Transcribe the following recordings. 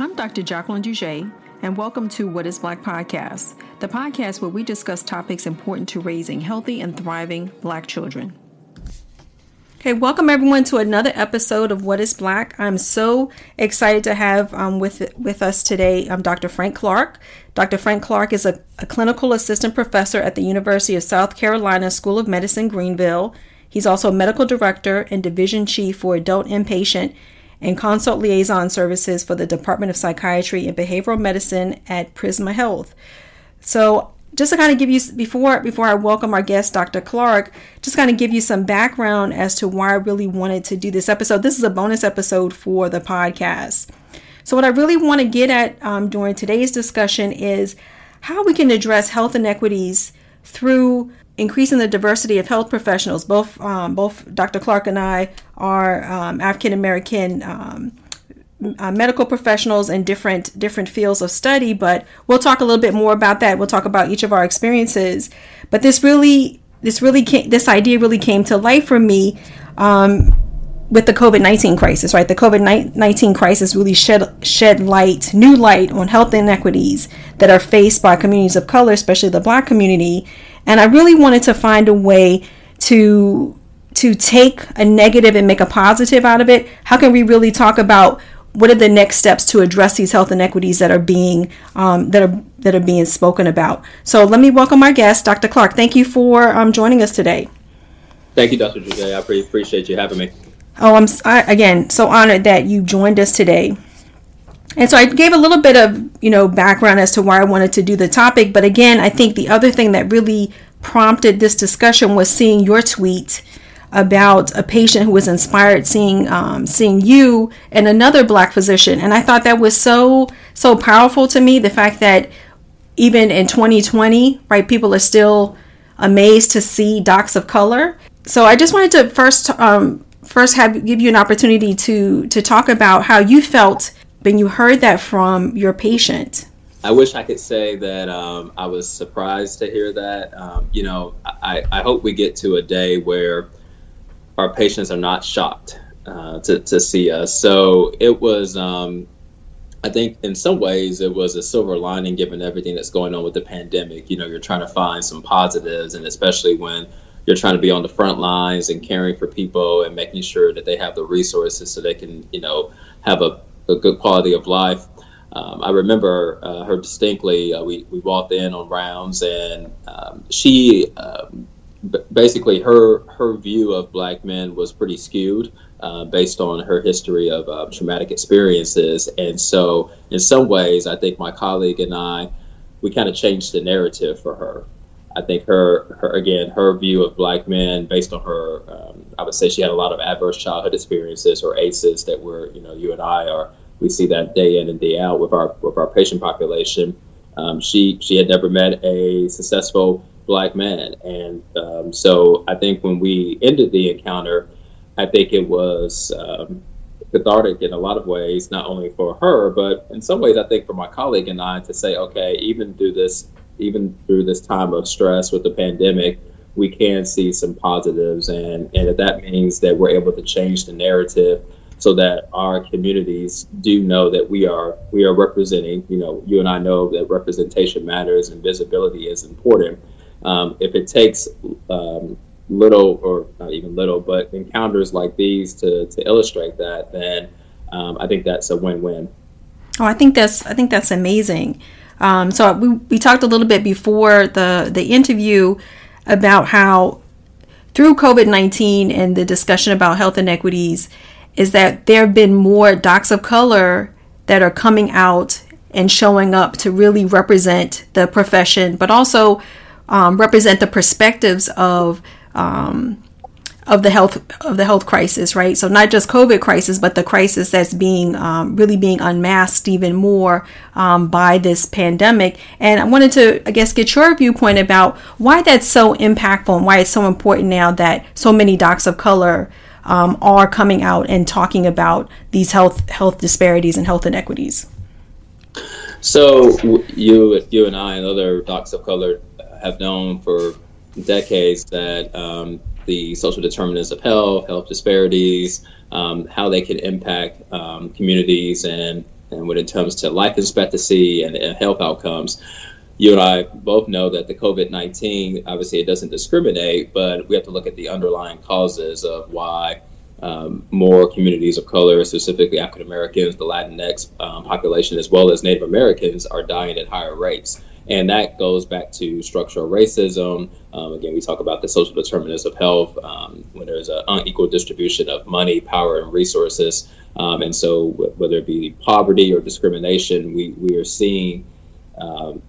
I'm Dr. Jacqueline Dougé, and welcome to What is Black Podcast, the podcast where we discuss topics important to raising healthy and thriving Black children. Okay, welcome everyone to another episode of What is Black. I'm so excited to have um, with with us today um, Dr. Frank Clark. Dr. Frank Clark is a, a clinical assistant professor at the University of South Carolina School of Medicine, Greenville. He's also a medical director and division chief for adult inpatient and consult liaison services for the Department of Psychiatry and Behavioral Medicine at Prisma Health. So, just to kind of give you before before I welcome our guest, Dr. Clark, just kind of give you some background as to why I really wanted to do this episode. This is a bonus episode for the podcast. So, what I really want to get at um, during today's discussion is how we can address health inequities through increasing the diversity of health professionals. Both um, both Dr. Clark and I are um, African American um, uh, medical professionals in different different fields of study. But we'll talk a little bit more about that. We'll talk about each of our experiences. But this really this really came, this idea really came to life for me. Um, with the COVID 19 crisis, right? The COVID 19 crisis really shed, shed light, new light on health inequities that are faced by communities of color, especially the black community. And I really wanted to find a way to to take a negative and make a positive out of it. How can we really talk about what are the next steps to address these health inequities that are being um, that are that are being spoken about? So let me welcome our guest, Dr. Clark. Thank you for um, joining us today. Thank you, Dr. Jose. I appreciate you having me. Oh, I'm I, again so honored that you joined us today. And so I gave a little bit of, you know, background as to why I wanted to do the topic, but again, I think the other thing that really prompted this discussion was seeing your tweet about a patient who was inspired seeing um, seeing you and another black physician, and I thought that was so so powerful to me. The fact that even in 2020, right, people are still amazed to see docs of color. So I just wanted to first um, first have give you an opportunity to to talk about how you felt when you heard that from your patient? I wish I could say that um, I was surprised to hear that. Um, you know, I, I hope we get to a day where our patients are not shocked uh, to, to see us. So it was, um, I think in some ways, it was a silver lining given everything that's going on with the pandemic. You know, you're trying to find some positives, and especially when you're trying to be on the front lines and caring for people and making sure that they have the resources so they can, you know, have a a good quality of life. Um, I remember uh, her distinctly. Uh, we, we walked in on rounds, and um, she um, b- basically her her view of black men was pretty skewed uh, based on her history of uh, traumatic experiences. And so, in some ways, I think my colleague and I we kind of changed the narrative for her. I think her, her again, her view of black men based on her, um, I would say she had a lot of adverse childhood experiences or ACEs that were, you know, you and I are we see that day in and day out with our with our patient population. Um, she she had never met a successful black man, and um, so I think when we ended the encounter, I think it was um, cathartic in a lot of ways, not only for her, but in some ways, I think for my colleague and I to say, okay, even through this even through this time of stress with the pandemic, we can see some positives, and and if that means that we're able to change the narrative so that our communities do know that we are we are representing. You know, you and I know that representation matters and visibility is important. Um, if it takes um, little or not even little, but encounters like these to to illustrate that, then um, I think that's a win-win. Oh, I think that's I think that's amazing. Um, so we we talked a little bit before the the interview about how through COVID nineteen and the discussion about health inequities is that there have been more docs of color that are coming out and showing up to really represent the profession, but also um, represent the perspectives of um, of the health of the health crisis, right? So not just COVID crisis, but the crisis that's being um, really being unmasked even more um, by this pandemic. And I wanted to, I guess, get your viewpoint about why that's so impactful and why it's so important now that so many docs of color um, are coming out and talking about these health health disparities and health inequities. So you you and I and other docs of color have known for decades that um, the social determinants of health, health disparities, um, how they can impact um, communities and and when it comes to life expectancy and, and health outcomes, you and I both know that the COVID 19, obviously, it doesn't discriminate, but we have to look at the underlying causes of why um, more communities of color, specifically African Americans, the Latinx um, population, as well as Native Americans, are dying at higher rates. And that goes back to structural racism. Um, again, we talk about the social determinants of health um, when there's an unequal distribution of money, power, and resources. Um, and so, whether it be poverty or discrimination, we, we are seeing um,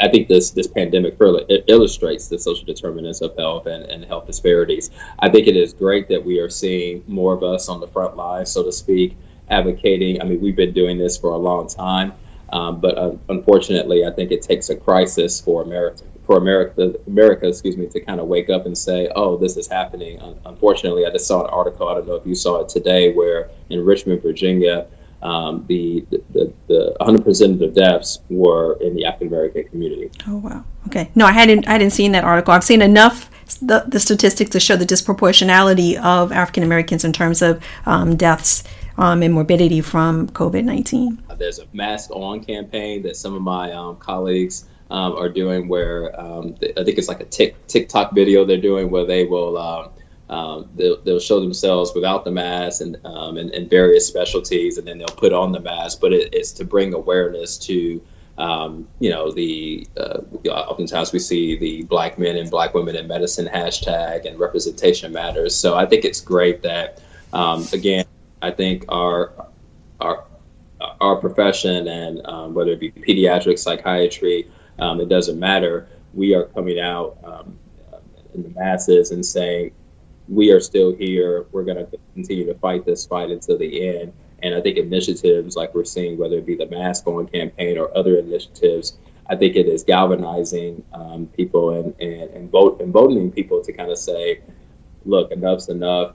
I think this this pandemic further illustrates the social determinants of health and, and health disparities. I think it is great that we are seeing more of us on the front lines, so to speak, advocating. I mean, we've been doing this for a long time, um, but uh, unfortunately, I think it takes a crisis for America for America, America, excuse me, to kind of wake up and say, "Oh, this is happening." Unfortunately, I just saw an article. I don't know if you saw it today, where in Richmond, Virginia, um, the, the, the 100% of the deaths were in the African American community. Oh wow. Okay. No, I hadn't I hadn't seen that article. I've seen enough the, the statistics to show the disproportionality of African Americans in terms of um, deaths um, and morbidity from COVID 19. There's a mask on campaign that some of my um, colleagues um, are doing where um, I think it's like a tick, TikTok video they're doing where they will um, they'll, they'll, show themselves without the mask and, um, and, and various specialties, and then they'll put on the mask. But it, it's to bring awareness to um, you know the uh, oftentimes we see the black men and black women in medicine hashtag and representation matters. So I think it's great that um, again I think our our our profession and um, whether it be pediatric psychiatry, um, it doesn't matter. We are coming out in the masses and saying we are still here. We're going to continue to fight this fight until the end. And I think initiatives like we're seeing, whether it be the mask on campaign or other initiatives, I think it is galvanizing um, people and, and, and vote emboldening people to kind of say, look, enough's enough.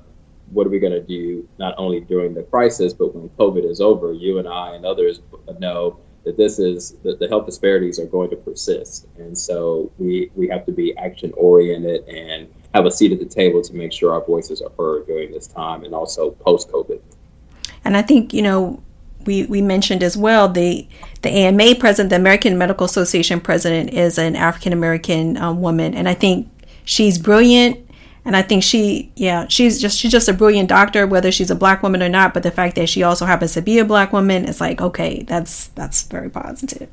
What are we going to do not only during the crisis, but when COVID is over? You and I and others know that this is that the health disparities are going to persist, and so we we have to be action oriented and have a seat at the table to make sure our voices are heard during this time and also post COVID. And I think, you know, we, we mentioned as well the the AMA president, the American Medical Association president, is an African American um, woman, and I think she's brilliant. And I think she, yeah, she's just she's just a brilliant doctor, whether she's a black woman or not. But the fact that she also happens to be a black woman, it's like okay, that's that's very positive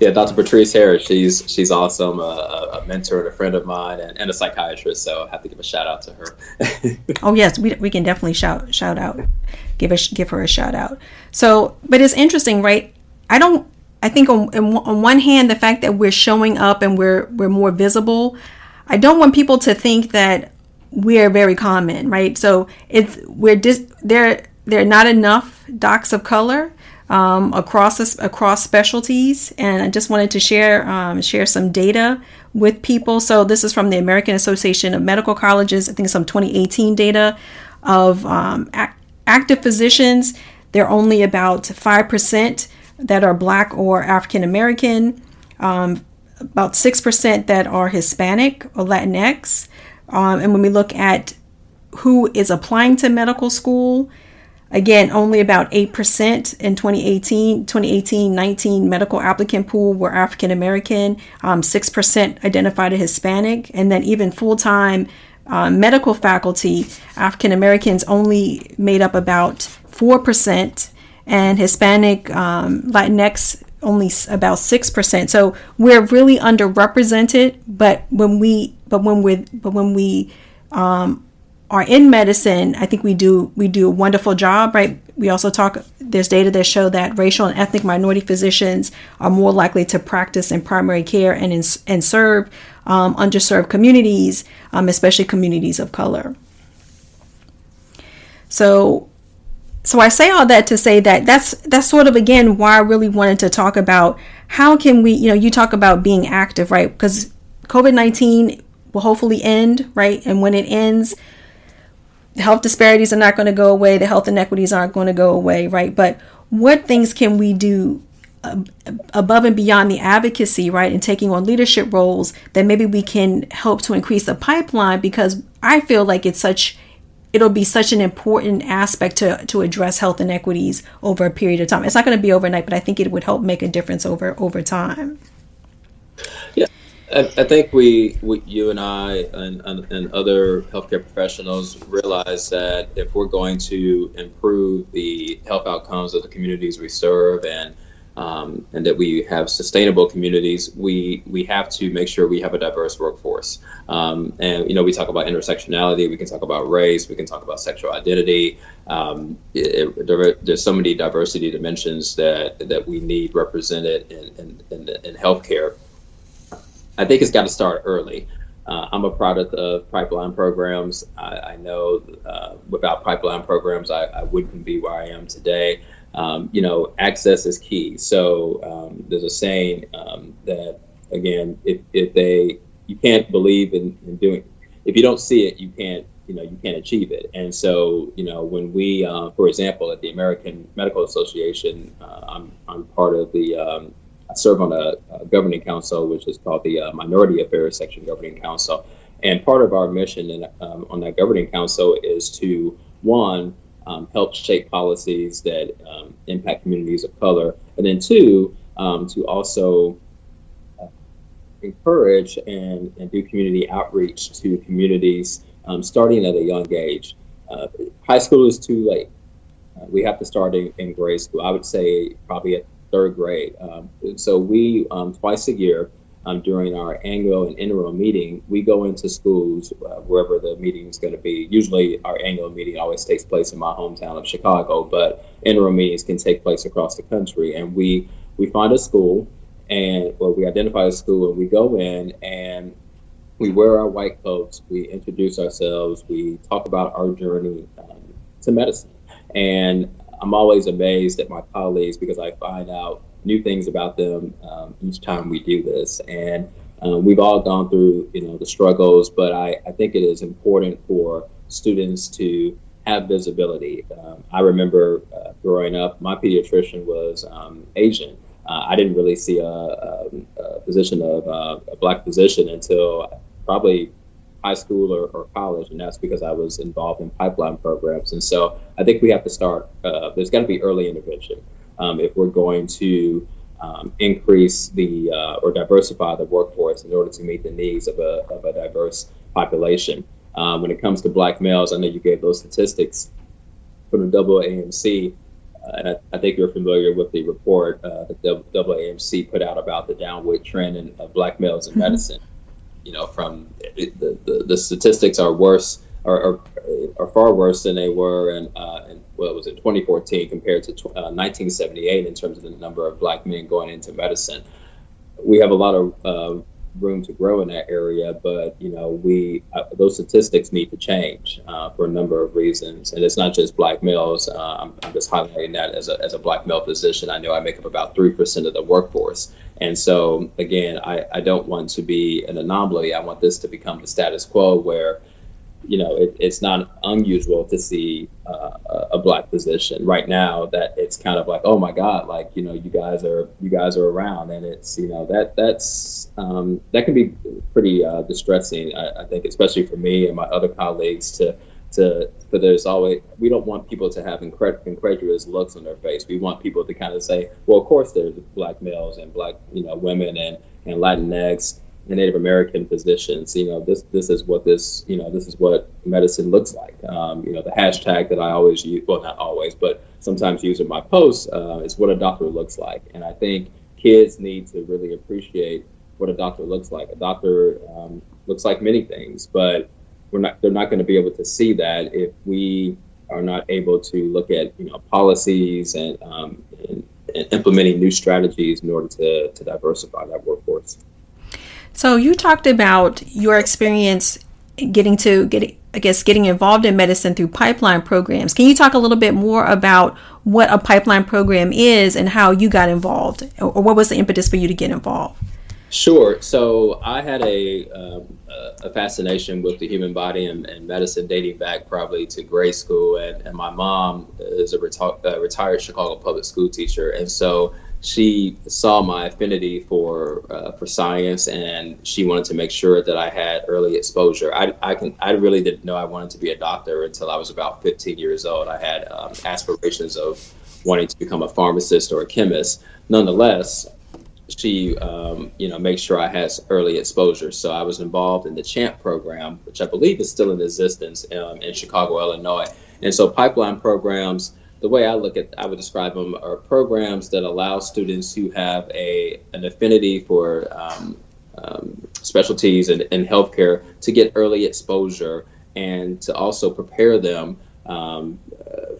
yeah, Dr. Patrice Harris, she's she's awesome, a, mentor and a friend of mine, and, and, a psychiatrist. So I have to give a shout out to her. oh yes, we, we can definitely shout shout out, give a give her a shout out. So, but it's interesting, right? I don't. I think on on one hand, the fact that we're showing up and we're we're more visible, I don't want people to think that we're very common, right? So it's we're dis, there. There are not enough docs of color um, across across specialties, and I just wanted to share um, share some data with people. So this is from the American Association of Medical Colleges. I think some 2018 data of um, active physicians. They're only about five percent that are Black or African American. Um, about six percent that are Hispanic or Latinx. Um, and when we look at who is applying to medical school, Again, only about 8% in 2018, 2018 19 medical applicant pool were African American, um, 6% identified as Hispanic, and then even full time uh, medical faculty, African Americans only made up about 4%, and Hispanic um, Latinx only about 6%. So we're really underrepresented, but when we, but when we, but when we, um, are in medicine, I think we do we do a wonderful job, right? We also talk. There's data that show that racial and ethnic minority physicians are more likely to practice in primary care and in, and serve um, underserved communities, um, especially communities of color. So, so I say all that to say that that's that's sort of again why I really wanted to talk about how can we, you know, you talk about being active, right? Because COVID nineteen will hopefully end, right? And when it ends health disparities are not going to go away, the health inequities aren't going to go away, right? But what things can we do uh, uh, above and beyond the advocacy, right, and taking on leadership roles that maybe we can help to increase the pipeline because I feel like it's such it'll be such an important aspect to to address health inequities over a period of time. It's not going to be overnight, but I think it would help make a difference over over time. Yeah, I, I think we, we, you and I, and, and, and other healthcare professionals realize that if we're going to improve the health outcomes of the communities we serve and um, and that we have sustainable communities, we we have to make sure we have a diverse workforce. Um, and you know, we talk about intersectionality, we can talk about race, we can talk about sexual identity. Um, it, it, there, there's so many diversity dimensions that that we need represented in in, in, in healthcare. I think it's got to start early. Uh, I'm a product of pipeline programs. I, I know uh, without pipeline programs, I, I, wouldn't be where I am today um, you know, access is key. So um, there's a saying um, that again, if, if they you can't believe in, in, doing, if you don't see it, you can't you know you can't achieve it. And so you know when we, uh, for example, at the American Medical Association, uh, I'm I'm part of the um, I serve on a, a, governing council, which is called the uh, Minority Affairs Section Governing Council. And part of our mission in, um, on that governing council is to one um, help shape policies that um, impact communities of color, and then two, um, to also uh, encourage and, and do community outreach to communities um, starting at a young age. Uh, high school is too late. Uh, we have to start in, in, grade school. I would say probably at third grade. Um, so we um, twice a year um, during our annual and interim meeting, we go into schools uh, wherever the meeting is going to be. Usually, our annual meeting always takes place in my hometown of Chicago, but interim meetings can take place across the country. And we we find a school, and well, we identify a school, and we go in and we wear our white coats. We introduce ourselves. We talk about our journey um, to medicine, and I'm always amazed at my colleagues because I find out new things about them um, each time we do this. And um, we've all gone through, you know, the struggles, but I, I think it is important for students to have visibility. Um, I remember uh, growing up, my pediatrician was um, Asian. Uh, I didn't really see a, a, a position of uh, a black physician until probably high school or, or, college, and that's because I was involved in pipeline programs. And so I think we have to start. Uh, there's got to be early intervention um, if we're going to um, increase the uh, or diversify the workforce in order to meet the needs of a, of a diverse population. Um, when it comes to black males, I know you gave those statistics from the AAMC, uh, and I, I, think you're familiar with the report uh, that the AAMC put out about the downward trend in uh, black males in mm-hmm. medicine. You know, from it, the, the, the statistics are worse are, are, are, far worse than they were in, uh, in it was in 2014 compared to uh, 1978 in terms of the number of black men going into medicine. We have a lot of uh, room to grow in that area, but you know, we uh, those statistics need to change uh, for a number of reasons, and it's not just black males. Uh, I'm, I'm, just highlighting that as a as a black male physician. I know I make up about three percent of the workforce, and so again, I, I don't want to be an anomaly. I want this to become the status quo where you know, it, it's not unusual to see uh, a black physician right now. That it's kind of like, oh my God, like you know, you guys are you guys are around, and it's you know that that's um, that can be pretty uh, distressing. I, I, think, especially for me and my other colleagues, to to there's always we don't want people to have incred- incredulous looks on their face. We want people to kind of say, well, of course there's black males and black you know women and and Latinx and Native American physicians, you know, this this is what this, you know, this is what medicine looks like. Um, you know, the hashtag that I always use, well, not always, but sometimes use in my posts uh, is what a doctor looks like. And I think kids need to really appreciate what a doctor looks like. A doctor um, looks like many things, but we're not, they're not going to be able to see that if we are not able to look at, you know, policies and, um, and, and implementing new strategies in order to, to diversify that workforce. So you talked about your experience getting to get I guess getting involved in medicine through pipeline programs. Can you talk a little bit more about what a pipeline program is and how you got involved or what was the impetus for you to get involved? Sure. So I had a, um, a fascination with the human body and, and, medicine dating back probably to grade school. And, and my mom is a, reti- retired Chicago public school teacher. And so she saw my affinity for uh, for science, and she wanted to make sure that I had early exposure. I, I can I really didn't know I wanted to be a doctor until I was about 15 years old. I had um, aspirations of wanting to become a pharmacist or a chemist. Nonetheless, she um, you know made sure I had early exposure. So I was involved in the CHAMP program, which I believe is still in existence um, in Chicago, Illinois. And so pipeline programs the way I look at, I would describe them are programs that allow students who have a an affinity for um, um, specialties and, and healthcare to get early exposure and to also prepare them um,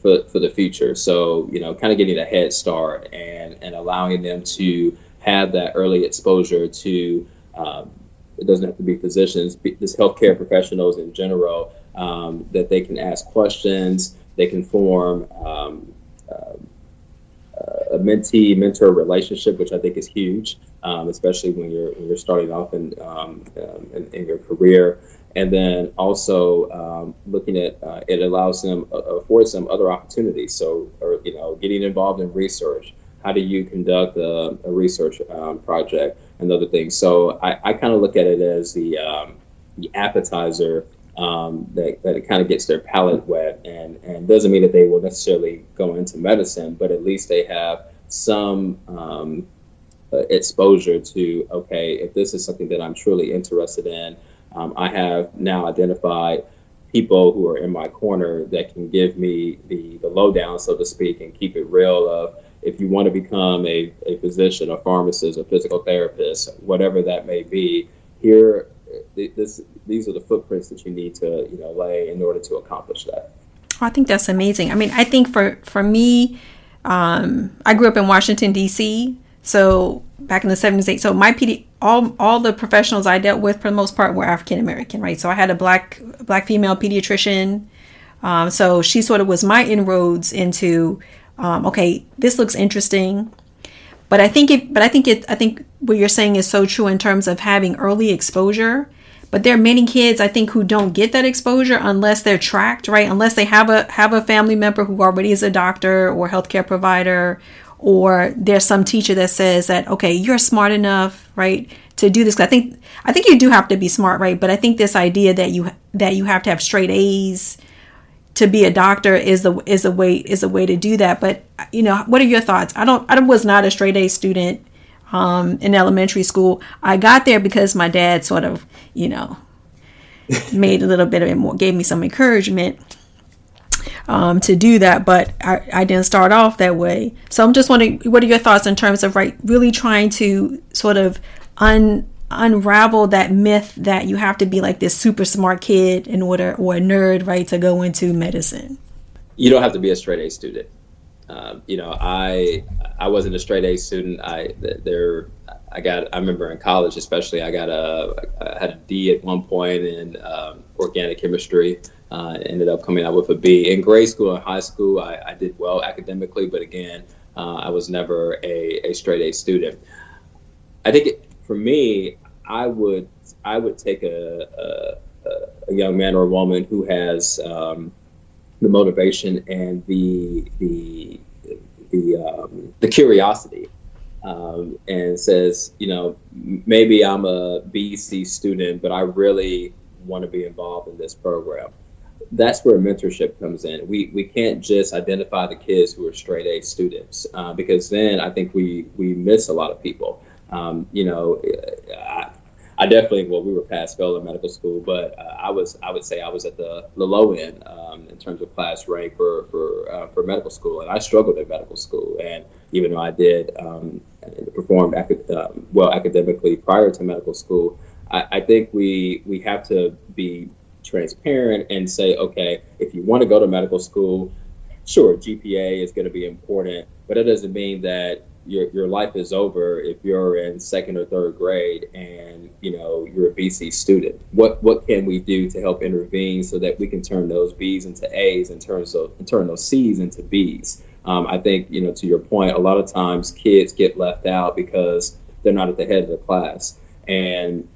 for, for the future. So, you know, kind of getting a head start and, and allowing them to have that early exposure to, um, it doesn't have to be physicians, just healthcare professionals in general, um, that they can ask questions, they can form um, uh, a mentee mentor relationship, which I think is huge, um, especially when you're when you're starting off in, um, um in, in your career. And then also um, looking at uh, it allows them uh, affords them other opportunities. So, or you know, getting involved in research. How do you conduct a, a research um, project and other things? So I, I kind of look at it as the the appetizer um, that, that it kind of gets their palate wet and, and doesn't mean that they will necessarily go into medicine, but at least they have some um, uh, exposure to, okay, if this is something that I'm truly interested in, um, I have now identified people who are in my corner that can give me the, the lowdown, so to speak, and keep it real of if you want to become a, a physician, a pharmacist, a physical therapist, whatever that may be, here this these are the footprints that you need to you know lay in order to accomplish that. I think that's amazing. I mean, I think for for me, um, I grew up in Washington D.C. So back in the seventies, eight. So my PD, all all the professionals I dealt with for the most part were African American, right? So I had a black black female pediatrician. Um, so she sort of was my inroads into, um, okay, this looks interesting. But I think it, but I think it, I think what you're saying is so true in terms of having early exposure. But there are many kids I think who don't get that exposure unless they're tracked, right? Unless they have a have a family member who already is a doctor or healthcare provider, or there's some teacher that says that okay, you're smart enough, right, to do this. I think I think you do have to be smart, right? But I think this idea that you that you have to have straight A's to be a doctor is the is a way is a way to do that. But you know, what are your thoughts? I don't I was not a straight A student um, in elementary school. I got there because my dad sort of you know made a little bit of it more, gave me some encouragement um, to do that, but I, I didn't start off that way. So I'm just wondering, what are your thoughts in terms of right, really trying to sort of un unravel that myth that you have to be like this super smart kid in order or a nerd right to go into medicine? You don't have to be a straight a student. Um, you know i i wasn't a straight a student. I there i got i remember in college especially i got a I had a d at one point in um, organic chemistry uh, ended up coming out with a b. In grade school and high school i, I did well academically but again uh, i was never a, a straight a student. I think it, for me, I would I would take a, a, a young man or a woman who has um, the motivation and the the the um, the curiosity um, and says, you know, maybe I'm a BC student, but I really want to be involved in this program. That's where mentorship comes in. We we can't just identify the kids who are straight A students uh, because then I think we we miss a lot of people. Um, you know, I, I, definitely well, we were past fail in medical school, but uh, I was I would say I was at the, the low end um, in terms of class rank for for uh, for medical school, and I struggled at medical school. And even though I did um, perform acad- um, well academically prior to medical school, I, I think we we have to be transparent and say, okay, if you want to go to medical school, sure, GPA is going to be important, but it doesn't mean that your your life is over if you're in second or third grade and you know you're a BC student. What what can we do to help intervene so that we can turn those B's into A's and turn so and turn those C's into B's? Um, I think you know to your point, a lot of times kids get left out because they're not at the head of the class. And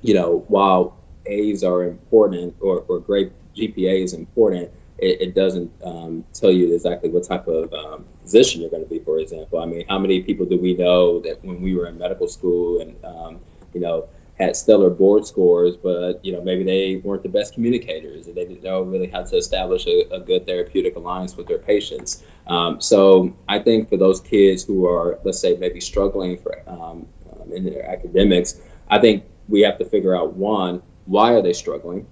you know, while A's are important or, or great GPA is important, it, it doesn't um, tell you exactly what type of um, position you're going to be. For example, I mean, how many people do we know that when we were in medical school and um, you know had stellar board scores, but you know maybe they weren't the best communicators and they didn't know really how to establish a, a good therapeutic alliance with their patients. Um, so I think for those kids who are, let's say, maybe struggling for um, um, in their academics, I think we have to figure out one, why are they struggling?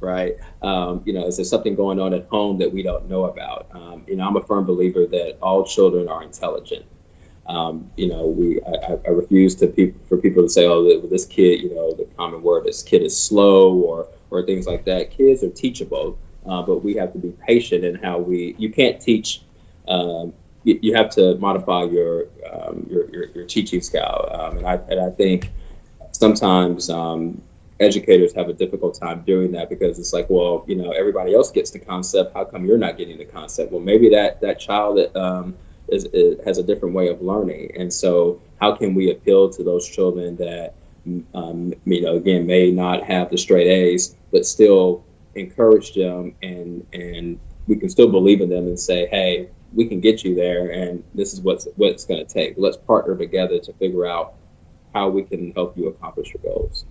Right? Um, you know, is there something going on at home that we don't know about? Um, you know, I'm a firm believer that all children are intelligent. Um, you know, we I, I refuse to people for people to say, "Oh, this kid," you know, the common word, "this kid is slow," or or things like that. Kids are teachable, uh, but we have to be patient in how we. You can't teach. Um, you, you, have to modify your um, your, your, your teaching style, um, and I and I think sometimes um, educators have a difficult time doing that because it's like, well, you know, everybody else gets the concept. How come you're not getting the concept? Well, maybe that that child um, is, is, has a different way of learning, and so how can we appeal to those children that, um, you know, again, may not have the straight A's, but still encourage them and and we can still believe in them and say, hey, we can get you there, and this is what's what it's going to take. Let's partner together to figure out how we can help you accomplish your goals.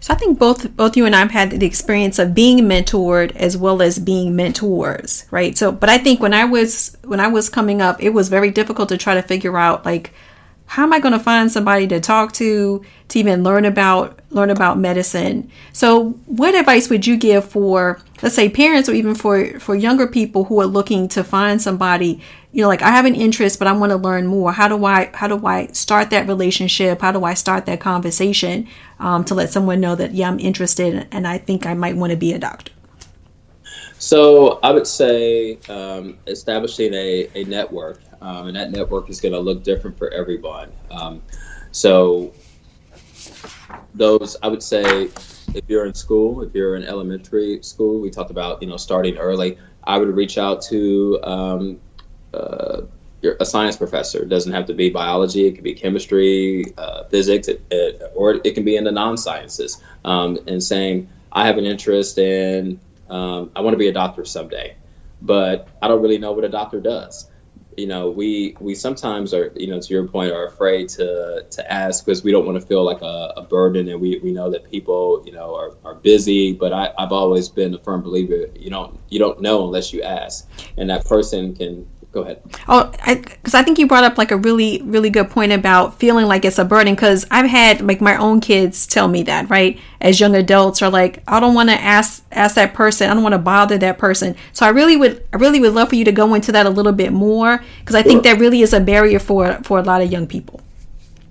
So I think both both you and I've had the experience of being mentored as well as being mentors, right? So, but I think when I was when I was coming up, it was very difficult to try to figure out like how am I going to find somebody to talk to to even learn about learn about medicine? So, what advice would you give for let's say parents or even for for younger people who are looking to find somebody, you know, like I have an interest but I want to learn more. How do I how do I start that relationship? How do I start that conversation um, to let someone know that yeah, I'm interested and I think I might want to be a doctor? So, I would say um, establishing a, a network um, and that network is going to look different for everyone. Um, so those, I would say, if you're in school, if you're in elementary school, we talked about you know starting early. I would reach out to um, uh, your, a science professor. It doesn't have to be biology. It could be chemistry, uh, physics, it, it, or it can be in the non-sciences. Um, and saying, I have an interest in, um, I want to be a doctor someday, but I don't really know what a doctor does you know we we sometimes are you know to your point are afraid to to ask because we don't want to feel like a, a, burden and we, we know that people you know are, are busy but I, i've always been a firm believer you don't you don't know unless you ask. And that person can go ahead. Oh, because I, I, think you brought up like a really, really good point about feeling like it's a burden. Because I've had like my own kids tell me that, right? As young adults are like, I don't want to ask ask that person. I don't want to bother that person. So I really would, I really would love for you to go into that a little bit more because I think that really is a barrier for for a lot of young people.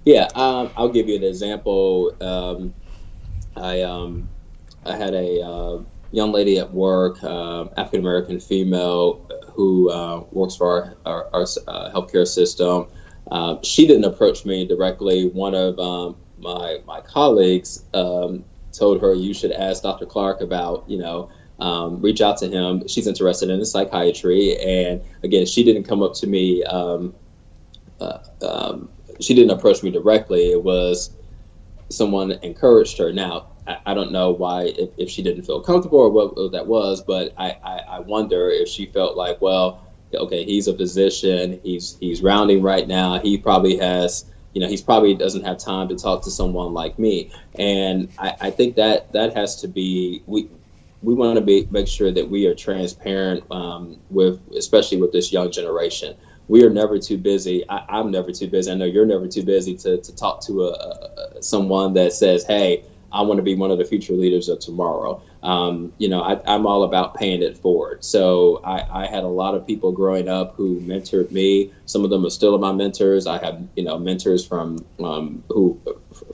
Yeah, um, I'll give you an example. Um, I um, I had a uh, young lady at work, uh, African American female, who uh, works for our, our, our uh, healthcare system. Uh, she didn't approach me directly. One of um, my my colleagues um, told her you should ask Dr. Clark about you know um, reach out to him. She's interested in psychiatry, and again, she didn't come up to me. Um, uh, um, she didn't approach me directly. It was someone encouraged her. Now, I, don't know why if, if, she didn't feel comfortable or what, what that was, but I, I, I, wonder if she felt like, well, okay, he's a physician, he's he's rounding right now, he probably has you know he's probably doesn't have time to talk to someone like me. And I, I think that that has to be we we want to be make sure that we are transparent um, with especially with this young generation. We are never too busy I, am never too busy i know you're never too busy to, to talk to a, a, someone that says hey I want to be one of the future leaders of tomorrow. Um, you know, I, am all about paying it forward. So I, I, had a lot of people growing up who mentored me. Some of them are still my mentors. I have, you know, mentors from um, who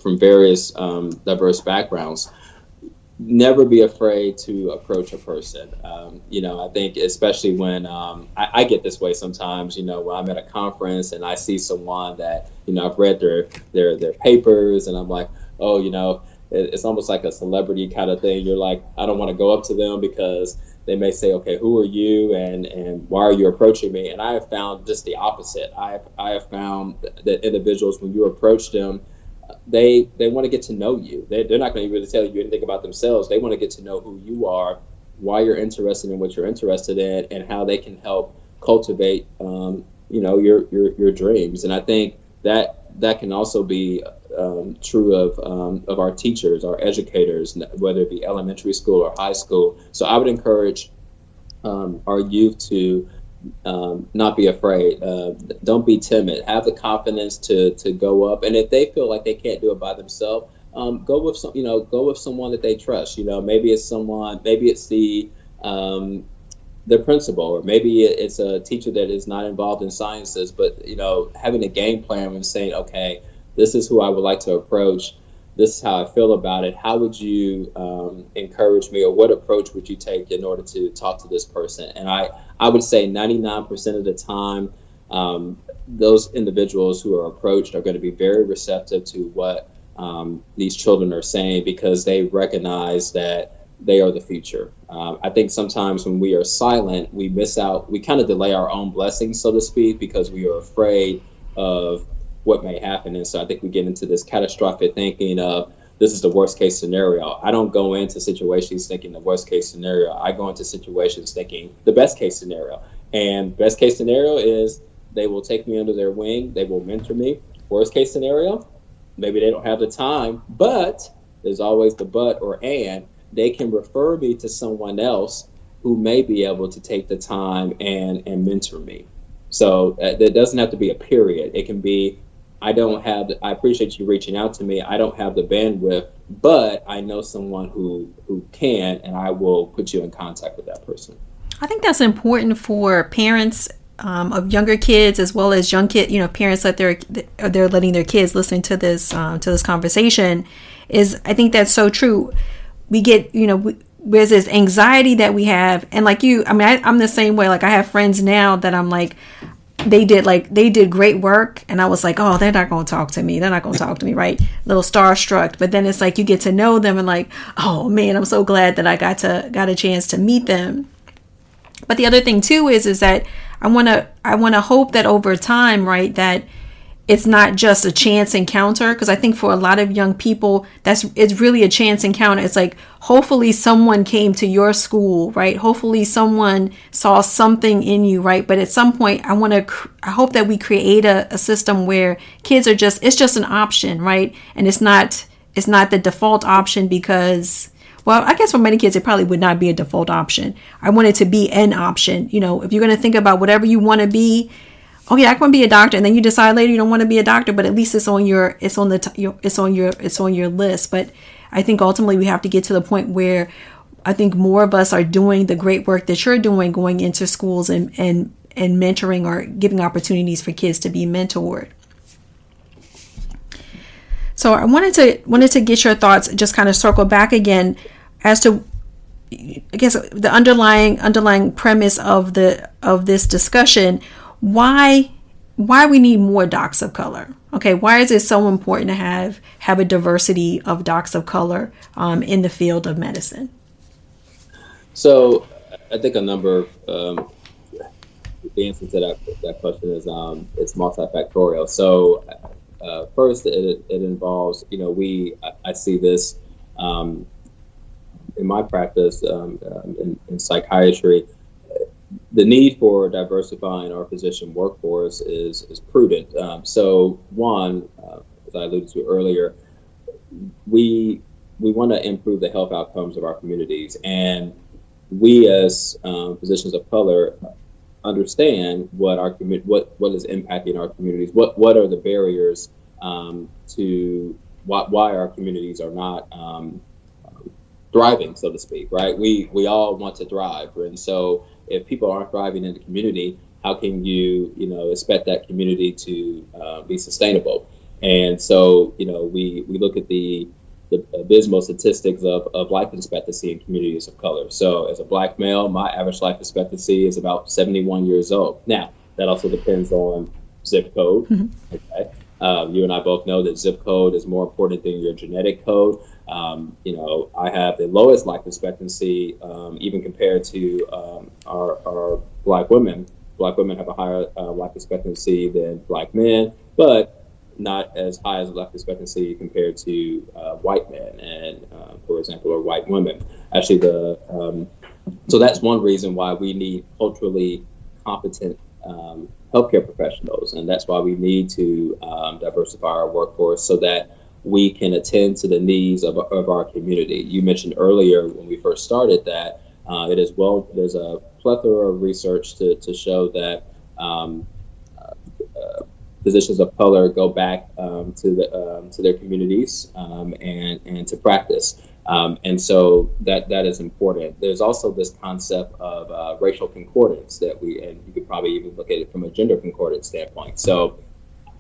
from various um, diverse backgrounds. Never be afraid to approach a person. Um, you know, I think especially when um, I, I get this way sometimes. You know, when I'm at a conference and I see someone that you know I've read their their their papers and I'm like, oh, you know it's almost like a celebrity kind of thing. You're like, I don't want to go up to them because they may say, okay, who are you and, and why are you approaching me? And I have found just the opposite. I have, I have found that individuals, when you approach them, they they want to get to know you. They, they're not going to really tell you anything about themselves. They want to get to know who you are, why you're interested in what you're interested in, and how they can help cultivate, um, you know, your, your your dreams. And I think that that can also be um, true of um, of our teachers, our educators, whether it be elementary school or high school. So I would encourage um, our youth to um, not be afraid. Uh, don't be timid. Have the confidence to to go up. And if they feel like they can't do it by themselves, um, go with some. You know, go with someone that they trust. You know, maybe it's someone. Maybe it's the um, the principal, or maybe it's a teacher that is not involved in sciences. But you know, having a game plan and saying, okay, this is who I would like to approach this is how I feel about it. How would you um, encourage me, or what approach would you take in order to talk to this person? And I, I would say 99% of the time, um, those individuals who are approached are going to be very receptive to what um, these children are saying because they recognize that they are the future. Um, I think sometimes when we are silent, we miss out, we kind of delay our own blessings, so to speak, because we are afraid of what may happen. And so I think we get into this catastrophic thinking of this is the worst case scenario. I don't go into situations thinking the worst case scenario. I go into situations thinking the best case scenario. And best case scenario is they will take me under their wing, they will mentor me. Worst case scenario, maybe they don't have the time, but there's always the but or and they can refer me to someone else who may be able to take the time and and mentor me. So uh, there doesn't have to be a period. It can be I don't have. I appreciate you reaching out to me. I don't have the bandwidth, but I know someone who who can, and I will put you in contact with that person. I think that's important for parents um, of younger kids as well as young kid. You know, parents that they're they're letting their kids listen to this um, to this conversation. Is I think that's so true. We get you know. We, there's this anxiety that we have. And like you i mean I, i'm the same way. Like i have friends now that i'm like they did like they did great work. And i was like oh they're not going to talk to me. They're not going to talk to me right? Little starstruck. But then it's like you get to know them and like oh man i'm so glad that i got to got a chance to meet them. But the other thing too is is that i want to i want to hope that over time right that it's not just a chance encounter because i think for a lot of young people that's it's really a chance encounter it's like hopefully someone came to your school right hopefully someone saw something in you right but at some point i want to i hope that we create a, a system where kids are just it's just an option right and it's not it's not the default option because well, I guess for many kids, it probably would not be a default option. I want it to be an option. You know, if you're going to think about whatever you want to be, oh yeah, I want to be a doctor, and then you decide later you don't want to be a doctor, but at least it's on your it's on the t- it's on your it's on your list. But I think ultimately we have to get to the point where I think more of us are doing the great work that you're doing, going into schools and and and mentoring or giving opportunities for kids to be mentored. So I wanted to wanted to get your thoughts, just kind of circle back again as to I guess the underlying underlying premise of the of this discussion why why we need more docs of color. Okay, why is it so important to have have a diversity of docs of color um, in the field of medicine? So, I think a number of um, the answer to that that question is um, it's multifactorial. So, uh, first, it, it involves you know we I, I see this um, in my practice um, um, in, in psychiatry the need for diversifying our physician workforce is is prudent. Um, so one, uh, as I alluded to earlier, we we want to improve the health outcomes of our communities, and we as um, physicians of color understand what our community what what is impacting our communities. What what are the barriers um, to why, why our communities are not um, thriving, so to speak. Right? We we all want to thrive, and so if people aren't thriving in the community, how can you, you know, expect that community to uh, be sustainable? And so, you know, we, we look at the, the abysmal statistics of, of life expectancy in communities of color. So, as a black male, my average life expectancy is about 71 years old. Now, that also depends on zip code. Mm-hmm. Okay. Um, you and I both know that zip code is more important than your genetic code. Um, you know, I have the lowest life expectancy, um, even compared to um, our, our, black women. Black women have a higher uh, life expectancy than black men, but not as high as life expectancy compared to uh, white men and, uh, for example, or white women. Actually, the um, so that's one reason why we need culturally competent um, healthcare professionals, and that's why we need to um, diversify our workforce so that we can attend to the needs of, of our community. You mentioned earlier when we first started that uh, it is well. There's a plethora of research to, to show that um, uh, physicians of color go back um, to the um, to their communities um, and and to practice. Um, and so that that is important. There's also this concept of uh, racial concordance that we, and you could probably even look at it from a gender concordance standpoint. So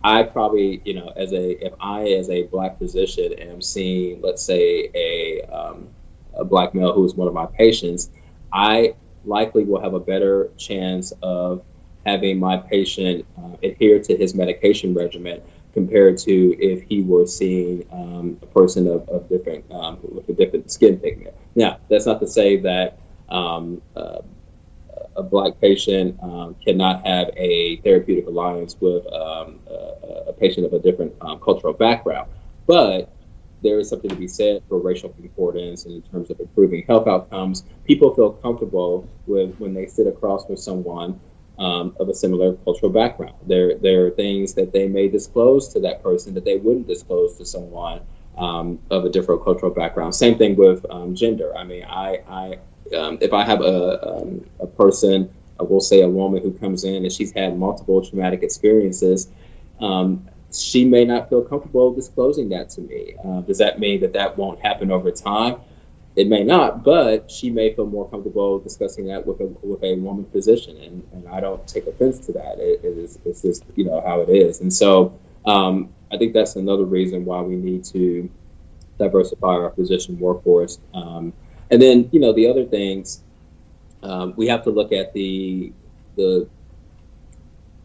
I probably, you know, as a if I as a black physician am seeing, let's say, a um, a black male who is one of my patients, I likely will have a better chance of having my patient uh, adhere to his medication regimen compared to if he were seeing um, a person of, of different um, with a different skin pigment. Now, that's not to say that um, uh, a black patient um, cannot have a therapeutic alliance with um, a, a, patient of a different um, cultural background, but there is something to be said for racial concordance in terms of improving health outcomes. People feel comfortable with when they sit across with someone um, of a similar cultural background. There, there are things that they may disclose to that person that they wouldn't disclose to someone um, of a different cultural background. Same thing with um, gender. I mean, I, I um, if I have a, um, a person, uh, we'll say a woman who comes in and she's had multiple traumatic experiences, um, she may not feel comfortable disclosing that to me. Uh, does that mean that that won't happen over time? It may not, but she may feel more comfortable discussing that with a with a woman physician, and, and I don't take offense to that. It, it is it's just you know how it is, and so um, I think that's another reason why we need to diversify our physician workforce. Um, and then you know the other things um, we have to look at the the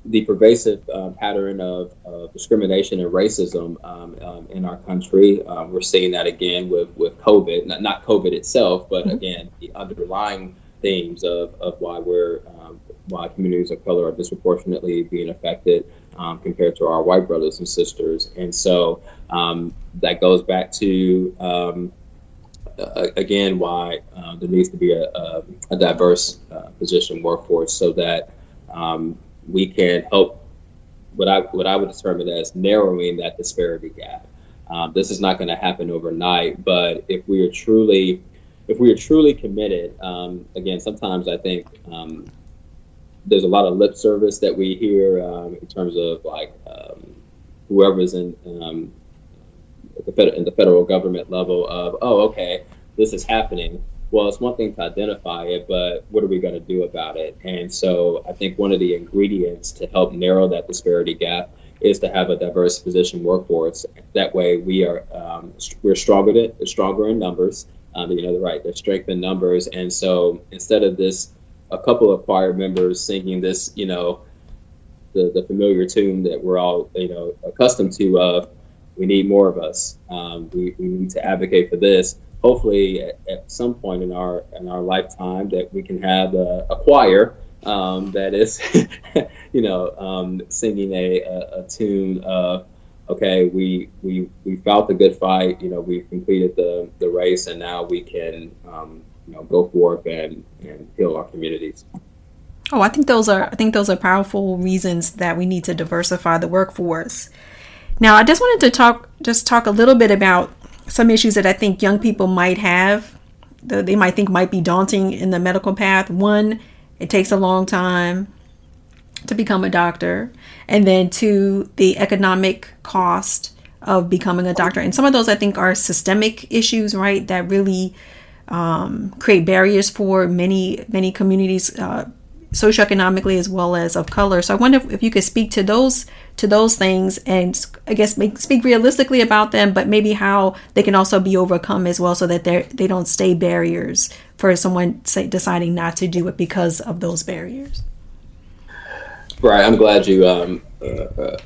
the pervasive uh, pattern of, discrimination and racism um, um, in our country. Um, we're seeing that again with, with COVID, not, not COVID itself, but mm-hmm. again, the underlying themes of, of why we're um, why communities of color are disproportionately being affected um, compared to our white brothers and sisters. And so um, that goes back to again why uh, there needs to be a, a, a diverse uh, physician workforce so that um, we can help what I what I would determine as narrowing that disparity gap. Um, this is not going to happen overnight, but if we are truly if we are truly committed, um, again, sometimes I think um, there's a lot of lip service that we hear um, in terms of like um, whoever's in um, the, fed- the federal government level of, oh, okay, this is happening well, it's one thing to identify it, but what are we going to do about it? And so I think one of the ingredients to help narrow that disparity gap is to have a diverse physician workforce. That way, we are um, we're stronger than, stronger in numbers. Um, you know, the right, there's strength in numbers, and so instead of this, a couple of choir members singing this, you know, the, the familiar tune that we're all you know accustomed to of, we need more of us. Um, we, we need to advocate for this hopefully at, at, some point in our in our lifetime that we can have a, a choir um, that is, you know, um, singing a, a, a, tune of, okay, we we we fought the good fight, you know, we completed the the race, and now we can, um, you know, go forth and and heal our communities. Oh, I think those are I think those are powerful reasons that we need to diversify the workforce. Now, I just wanted to talk just talk a little bit about some issues that I think young people might have, that they might think might be daunting in the medical path. One, it takes a long time to become a doctor, and then two, the economic cost of becoming a doctor. And some of those I think are systemic issues, right, that really um, create barriers for many many communities. Uh, socioeconomically as well as of color. So I wonder if, you could speak to those to those things and I guess make, speak realistically about them, but maybe how they can also be overcome as well, so that they they don't stay barriers for someone say, deciding not to do it because of those barriers. Right, I'm glad you um, uh, uh,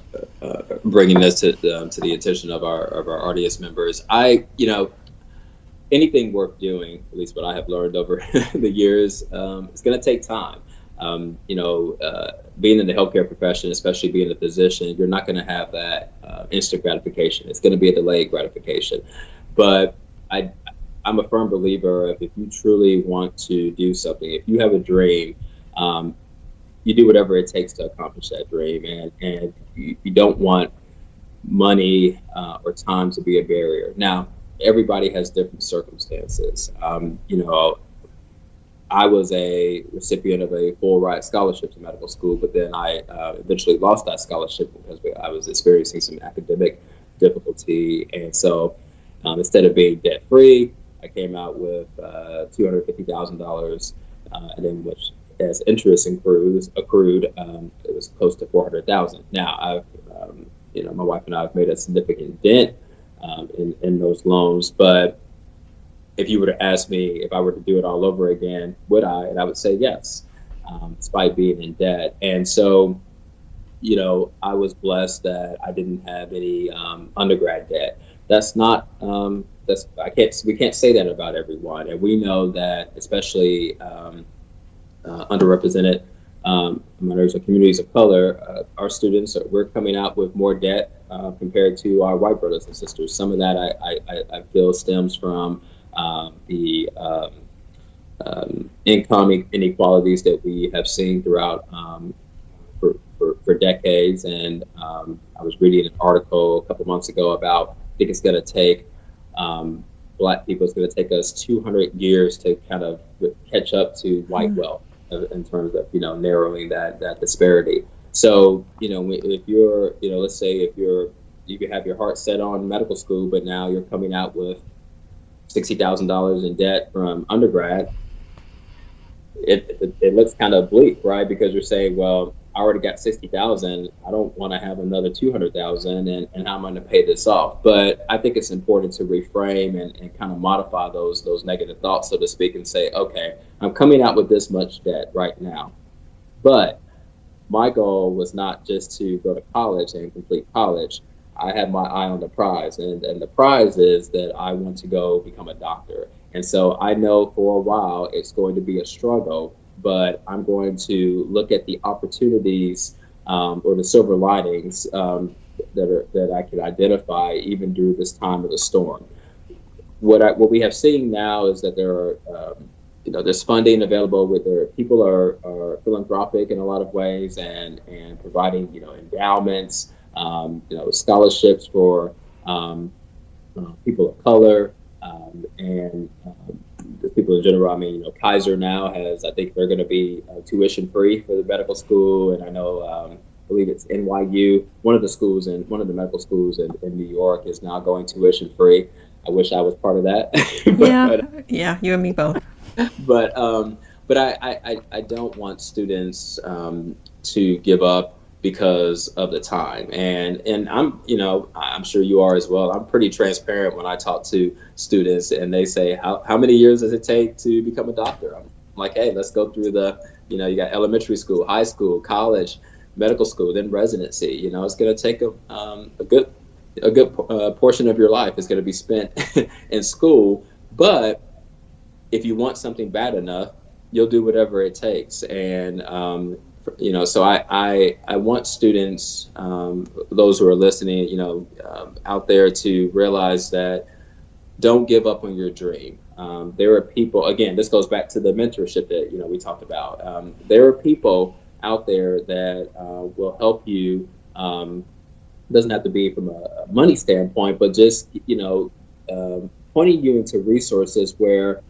uh, bringing this to um, to the attention of our of our audience members. I, you know, anything worth doing, at least what I have learned over the years, um, it's going to take time um, you know, uh, being in the healthcare profession, especially being a physician, you're not going to have that uh, instant gratification. It's going to be a delayed gratification. But I, I'm a firm believer of if you truly want to do something, if you have a dream, um, you do whatever it takes to accomplish that dream, and and you, you don't want money uh, or time to be a barrier. Now, everybody has different circumstances. Um, you know, I was a recipient of a full ride scholarship to medical school, but then I uh, eventually lost that scholarship because I was experiencing some academic difficulty. And so um, instead of being debt free, I came out with uh, $250,000, uh, and then which as interest accrues, accrued, um, it was close to 400,000. Now I've, um, you know, my wife and I have made a significant dent um, in, in those loans, but if you were to ask me if I were to do it all over again, would I? And I would say yes, um, despite being in debt. And so, you know, I was blessed that I didn't have any um, undergrad debt. That's not um, that's I can't we can't say that about everyone, and we know that especially um, uh, underrepresented um, minorities and communities of color, uh, our students we're coming out with more debt uh, compared to our white brothers and sisters. Some of that I, I, I feel stems from um, the um, um, income inequalities that we have seen throughout um, for, for, for, decades. And um, I was reading an article a couple months ago about I think it's going to take um, black people, it's going to take us 200 years to kind of catch up to white mm-hmm. wealth in terms of, you know, narrowing that, that disparity. So, you know, if you're, you know, let's say if you're, you can have your heart set on medical school, but now you're coming out with sixty thousand dollars in debt from undergrad, it, it, it looks kind of bleak, right? Because you're saying, well, I already got sixty thousand. I don't want to have another two hundred thousand, and, and how am I going to pay this off? But I think it's important to reframe and, and kind of modify those those negative thoughts, so to speak, and say, okay, I'm coming out with this much debt right now, but my goal was not just to go to college and complete college. I have my eye on the prize, and, and the prize is that I want to go become a doctor. And so I know for a while it's going to be a struggle, but I'm going to look at the opportunities um, or the silver linings um, that are that I can identify even through this time of the storm. What I, what we have seen now is that there are um, you know there's funding available with there people are, are philanthropic in a lot of ways and and providing you know endowments um, you know, scholarships for um, uh, people of color um, and um, the people in general. I mean, you know, Kaiser now has, I think they're going to be uh, tuition free for the medical school, and I know. Um, I believe it's NYU. One of the schools in one of the medical schools in, in New York is now going tuition free. I wish I was part of that. but, yeah, but, yeah, you and me both. But um, but I, I, I don't want students um, to give up because of the time. And and i'm you know i'm sure you are as well. I'm pretty transparent when i talk to students and they say how, how many years does it take to become a doctor? I'm like hey let's go through the you know you got elementary school high school college medical school then residency. You know it's going to take a, um, a good a good uh, portion of your life is going to be spent in school. But if you want something bad enough you'll do whatever it takes. And um, you know, so I, I, I want students, um, those who are listening, you know, um, out there to realize that don't give up on your dream. Um, there are people, again, this goes back to the mentorship that, you know, we talked about. Um, there are people out there that uh, will help you. Um, doesn't have to be from a money standpoint, but just, you know, um, pointing you into resources where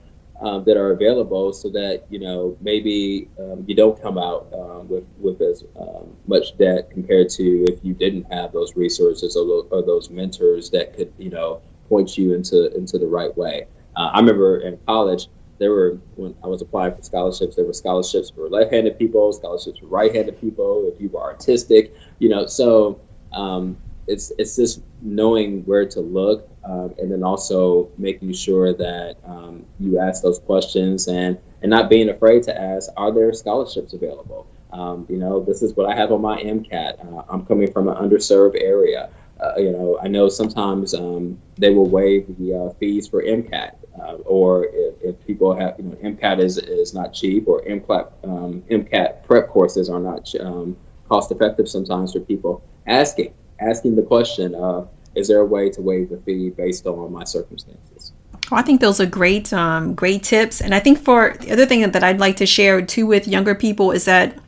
um, that are available so that you know maybe um, you don't come out um, with with as um, much debt compared to if you didn't have those resources or, or, those mentors that could you know point you into into the right way. Uh, I remember in college there were when I was applying for scholarships there were scholarships for left-handed people, scholarships for right-handed people if you were artistic, you know so. Um, it's it's just knowing where to look um, and then also making sure that um, you ask those questions and and not being afraid to ask are there scholarships available? Um, you know this is what i have on my mcat uh, i'm coming from an underserved area. Uh, you know i know sometimes um, they will waive the uh, fees for mcat uh, or if, if, people have you know mcat is, is not cheap or mcat um, mcat prep courses are not um, cost effective sometimes for people asking asking the question, uh, is there a way to waive the fee based on my circumstances? Well, I think those are great, um, great tips. And I think for the other thing that I'd like to share too with younger people is that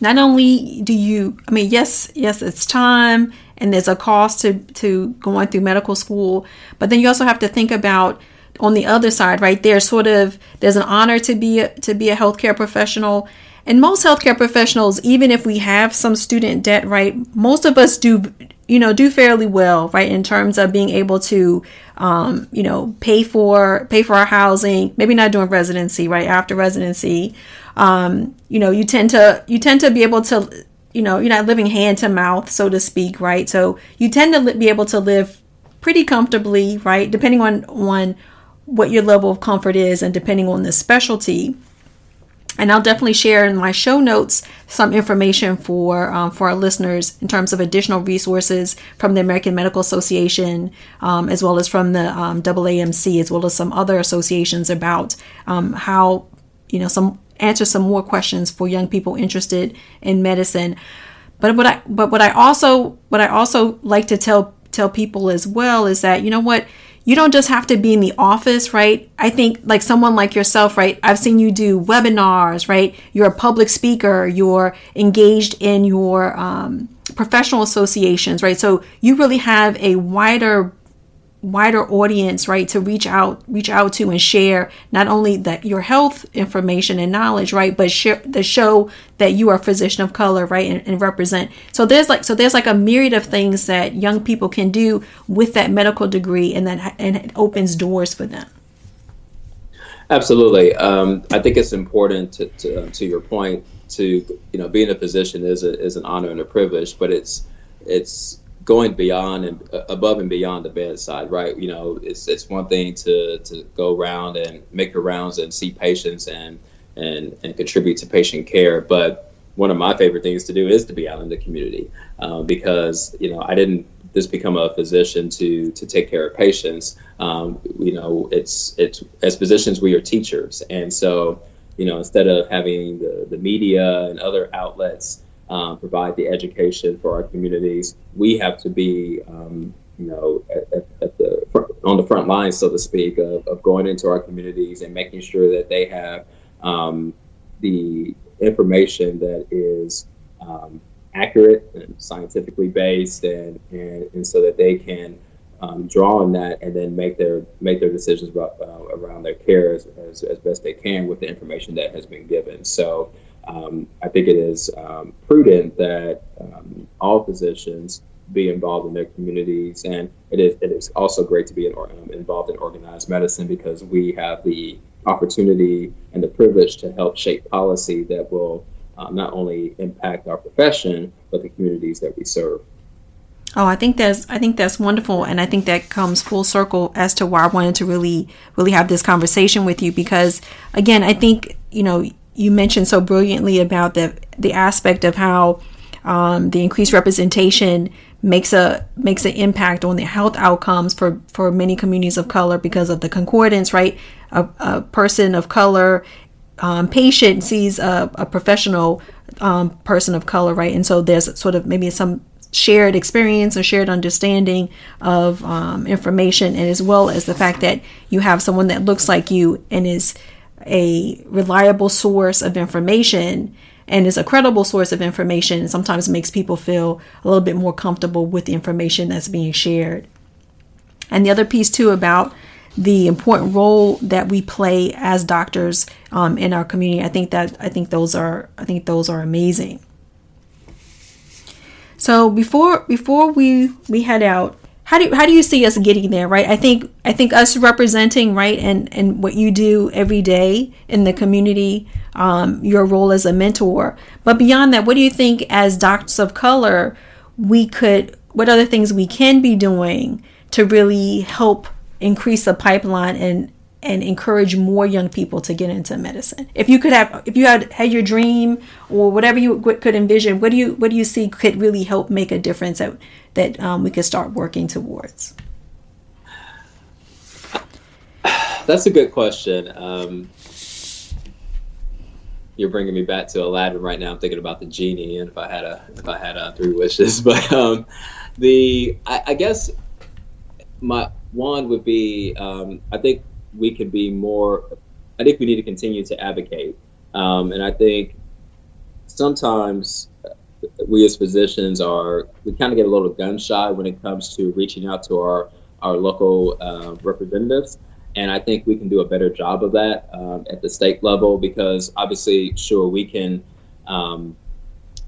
not only do you, I mean, yes, yes, it's time and there's a cost to, to going through medical school, but then you also have to think about on the other side, right? There's sort of, there's an honor to be, a, to be a healthcare professional. And most healthcare professionals, even if we have some student debt, right, most of us do you know do fairly well right in terms of being able to um, you know pay for pay for our housing maybe not doing residency right after residency. Um, you know you tend to you tend to be able to you know you're not living hand to mouth so to speak right? So you tend to be able to live pretty comfortably right depending on on what your level of comfort is and depending on the specialty and I'll definitely share in my show notes some information for um, for our listeners in terms of additional resources from the American Medical Association, um, as well as from the um, AAMC, as well as some other associations about um, how you know some answer some more questions for young people interested in medicine. But what I but what I also what I also like to tell tell people as well is that you know what you don't just have to be in the office, right? I think like someone like yourself, right? I've seen you do webinars, right? You're a public speaker, you're engaged in your um, professional associations, right? So you really have a wider wider audience right to reach out reach out to and share not only that your health information and knowledge right but share the show that you are a physician of color right and, and, represent. So there's like so there's like a myriad of things that young people can do with that medical degree and that and it opens doors for them. Absolutely. Um, i think it's important to, to, uh, to your point to you know being a physician is a, is an honor and a privilege but it's it's going beyond and uh, above and beyond the bedside, right? You know, it's it's one thing to to go around and make your rounds and see patients and and and contribute to patient care, but one of my favorite things to do is to be out in the community um, because you know I didn't just become a physician to to take care of patients. Um, you know, it's it's as physicians we are teachers, and so you know instead of having the the media and other outlets um, provide the education for our communities. We have to be, um, you know, at, at, the on the front lines, so to speak, of, of, going into our communities and making sure that they have um, the information that is um, accurate and scientifically based, and, and and so that they can um, draw on that and then make their make their decisions about, uh, around their care as, as, as, best they can with the information that has been given. So um, I think it is um, prudent that um, all physicians be involved in their communities, and it is it is also great to be in, um, involved in organized medicine because we have the opportunity and the privilege to help shape policy that will uh, not only impact our profession but the communities that we serve. Oh, I think that's I think that's wonderful, and I think that comes full circle as to why I wanted to really really have this conversation with you because again, I think you know you mentioned so brilliantly about the the aspect of how um, the increased representation makes a makes an impact on the health outcomes for for many communities of color because of the concordance right? A, a person of color um, patient sees a, a professional um, person of color right? And so there's sort of maybe some shared experience or shared understanding of um, information and as well as the fact that you have someone that looks like you and is a reliable source of information and is a credible source of information sometimes makes people feel a little bit more comfortable with the information that's being shared. And the other piece too about the important role that we play as doctors um, in our community, I think that I think those are I think those are amazing. So before before we we head out, how do how do you see us getting there right? I think i think us representing right and and what you do every day in the community um, your role as a mentor. But beyond that what do you think as doctors of color we could what other things we can be doing to really help increase the pipeline and and encourage more young people to get into medicine if you could have if you had had your dream or whatever you could envision what do you what do you see could really help make a difference that that um, we could start working towards? That's a good question. Um, you're bringing me back to Aladdin right now. I'm thinking about the genie, and if I had a if I had a three wishes, but um, the I, I, guess my wand would be um, I think we could be more. I think we need to continue to advocate, um, and I think sometimes we as physicians are we kind of get a little gun shy when it comes to reaching out to our our local uh, representatives. And I think we can do a better job of that um, at the state level because obviously, sure, we can um,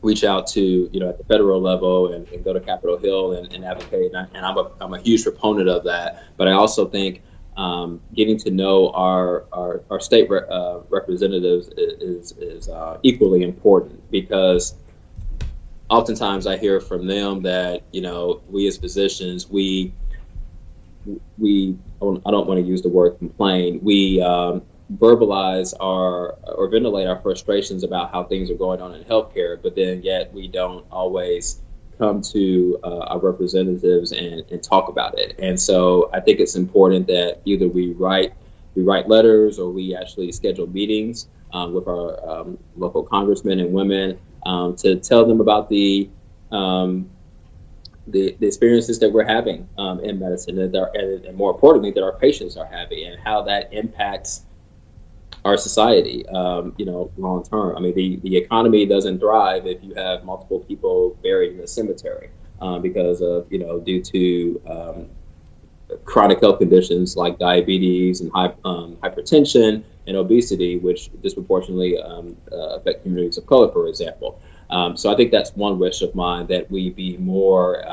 reach out to you know at the federal level and, and go to Capitol Hill and, and advocate. And, I, and I'm, a, I'm a huge proponent of that. But I also think um, getting to know our our, our state re- uh, representatives is is, uh, equally important because oftentimes I hear from them that you know we as physicians we we I don't want to use the word complain. We um, verbalize our or ventilate our frustrations about how things are going on in healthcare, but then yet we don't always come to uh, our representatives and, and talk about it. And so I think it's important that either we write we write letters or we actually schedule meetings um, with our um, local congressmen and women um, to tell them about the, um, the the, experiences that we're having um, in medicine and, and, and, more importantly that our patients are having and how that impacts our society, um, you know, long term. I mean, the, the economy doesn't thrive if you have multiple people buried in a cemetery um, because of, you know, due to um, chronic health conditions like diabetes and high, um, hypertension and obesity, which disproportionately um, uh, affect communities of color, for example. Um, so I think that's one wish of mine that we be more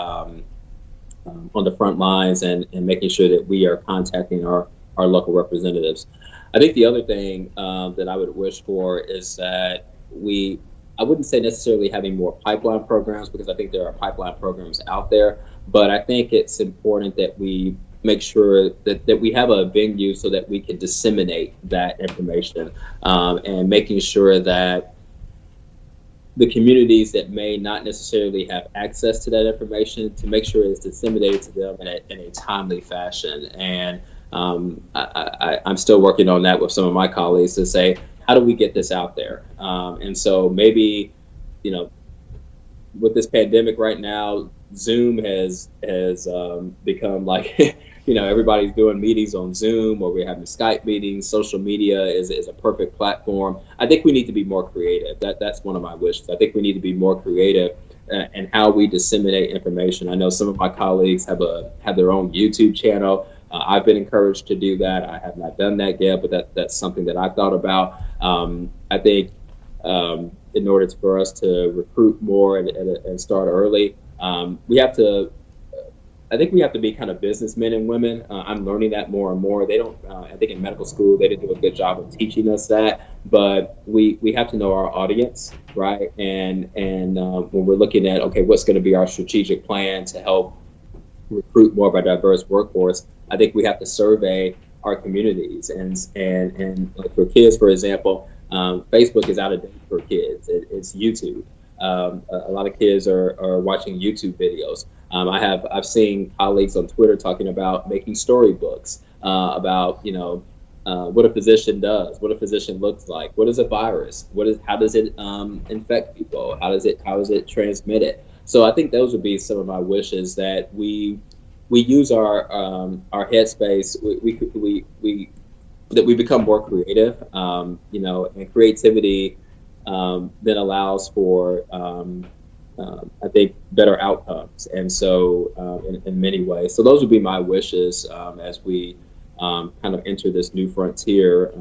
on the front lines and, and making sure that we are contacting our, our local representatives. I think the other thing um, that I would wish for is that we, I wouldn't say necessarily having more pipeline programs because I think there are pipeline programs out there, but I think it's important that we make sure that, that we have a venue so that we can disseminate that information um, and making sure that the communities that may not necessarily have access to that information to make sure it's disseminated to them in a, in a timely fashion. And um, I, am still working on that with some of my colleagues to say, how do we get this out there? Um, and so maybe, you know, with this pandemic right now, Zoom has has um, become like, you know, everybody's doing meetings on Zoom or we're having Skype meetings. Social media is, is a perfect platform. I think we need to be more creative. That that's one of my wishes. I think we need to be more creative uh, and how we disseminate information. I know some of my colleagues have a have their own YouTube channel uh, I've been encouraged to do that. I have not done that yet, but that, that's something that I've thought about. Um, I think um, in order for us to recruit more and, and, and start early, um, we have to. I think we have to be kind of businessmen and women. Uh, I'm learning that more and more. They don't. Uh, I think in medical school they didn't do a good job of teaching us that, but we we have to know our audience, right? And and um, when we're looking at okay, what's going to be our strategic plan to help recruit more of a diverse workforce, I think we have to survey our communities and and and like for kids, for example, um, Facebook is out of date for kids. It, it's YouTube. Um, a, a, lot of kids are, are watching YouTube videos. Um, I have I've seen colleagues on Twitter talking about making storybooks uh, about you know uh, what a physician does, what a physician looks like, what is a virus, what is how does it um, infect people, how does it how is it transmitted. So I think those would be some of my wishes that we we use our um, our headspace. We, we we we that we become more creative. Um, you know, and creativity um, then allows for um, uh, I think better outcomes. And so uh, in, in, many ways, so those would be my wishes um, as we kind of enter this new frontier.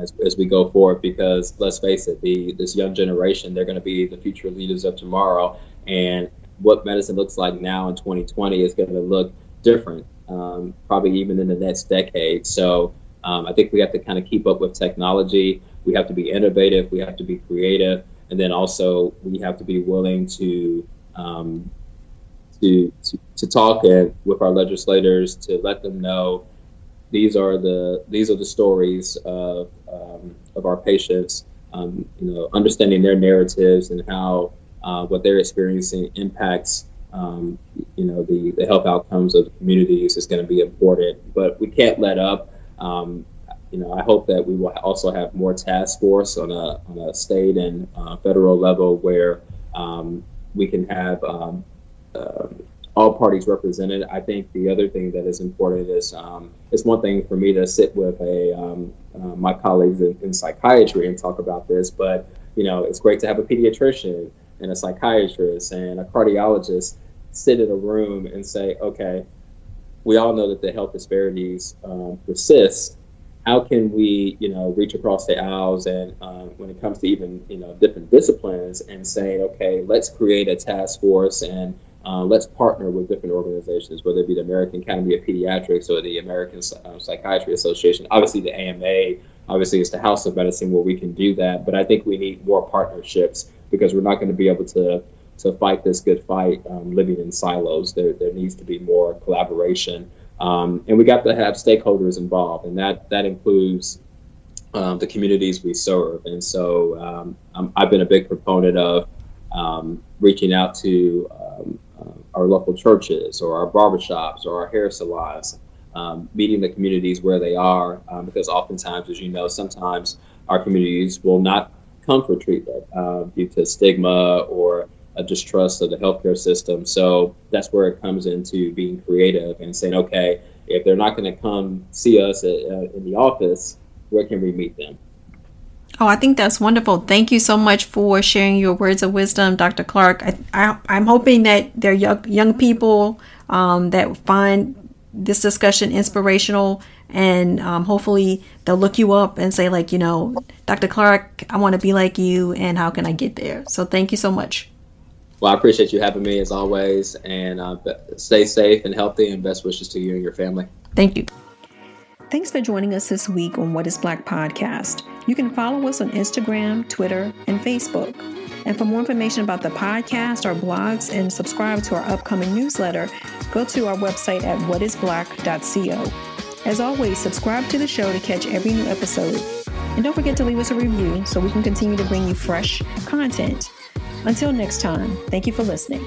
As, as, we go forward because let's face it the this young generation they're going to be the future leaders of tomorrow and what medicine looks like now in 2020 is going to look different, um, probably even in the next decade. So um, I think we have to kind of keep up with technology. We have to be innovative. We have to be creative, and then also we have to be willing to um, to, to, to talk and with our legislators to let them know these are the these are the stories of um, of our patients. Um, you know, understanding their narratives and how uh, what they're experiencing impacts um, you know the, the health outcomes of the communities is going to be important but we can't let up um, you know i hope that we will also have more task force on a, on a state and uh, federal level where um, we can have um, um, all parties represented. I think the other thing that is important is um, it's one thing for me to sit with a um, uh, my colleagues in, in, psychiatry and talk about this, but you know it's great to have a pediatrician and a psychiatrist and a cardiologist sit in a room and say, okay, we all know that the health disparities um, persist. How can we, you know, reach across the aisles and um, when it comes to even, you know, different disciplines and saying, okay, let's create a task force and uh, let's partner with different organizations, whether it be the American Academy of Pediatrics or the American uh, Psychiatry Association. Obviously, the AMA, obviously, is the House of Medicine where we can do that. But I think we need more partnerships because we're not going to be able to to fight this good fight um, living in silos. There, there needs to be more collaboration. Um, and we got to have stakeholders involved, and that, that includes um, the communities we serve. And so um, I've been a big proponent of um, reaching out to um, uh, our local churches or our barbershops or our hair salons, meeting the communities where they are, because oftentimes, as you know, sometimes our communities will not come for treatment uh, due to stigma or a distrust of the healthcare system. So that's where it comes into being creative and saying, okay, if they're not going to come see us at, uh, in the office, where can we meet them? Oh, I think that's wonderful. Thank you so much for sharing your words of wisdom, Dr. Clark. I, am hoping that there are young, young people um, that find this discussion inspirational and um, hopefully they'll look you up and say like you know dr clark i want to be like you and how can i get there so thank you so much well, I appreciate you having me as always, and uh, stay safe and healthy, and best wishes to you and your family. Thank you. Thanks for joining us this week on What is Black podcast. You can follow us on Instagram, Twitter, and Facebook. And for more information about the podcast, our blogs, and subscribe to our upcoming newsletter, go to our website at whatisblack.co. As always, subscribe to the show to catch every new episode. And don't forget to leave us a review so we can continue to bring you fresh content. Until next time, thank you for listening.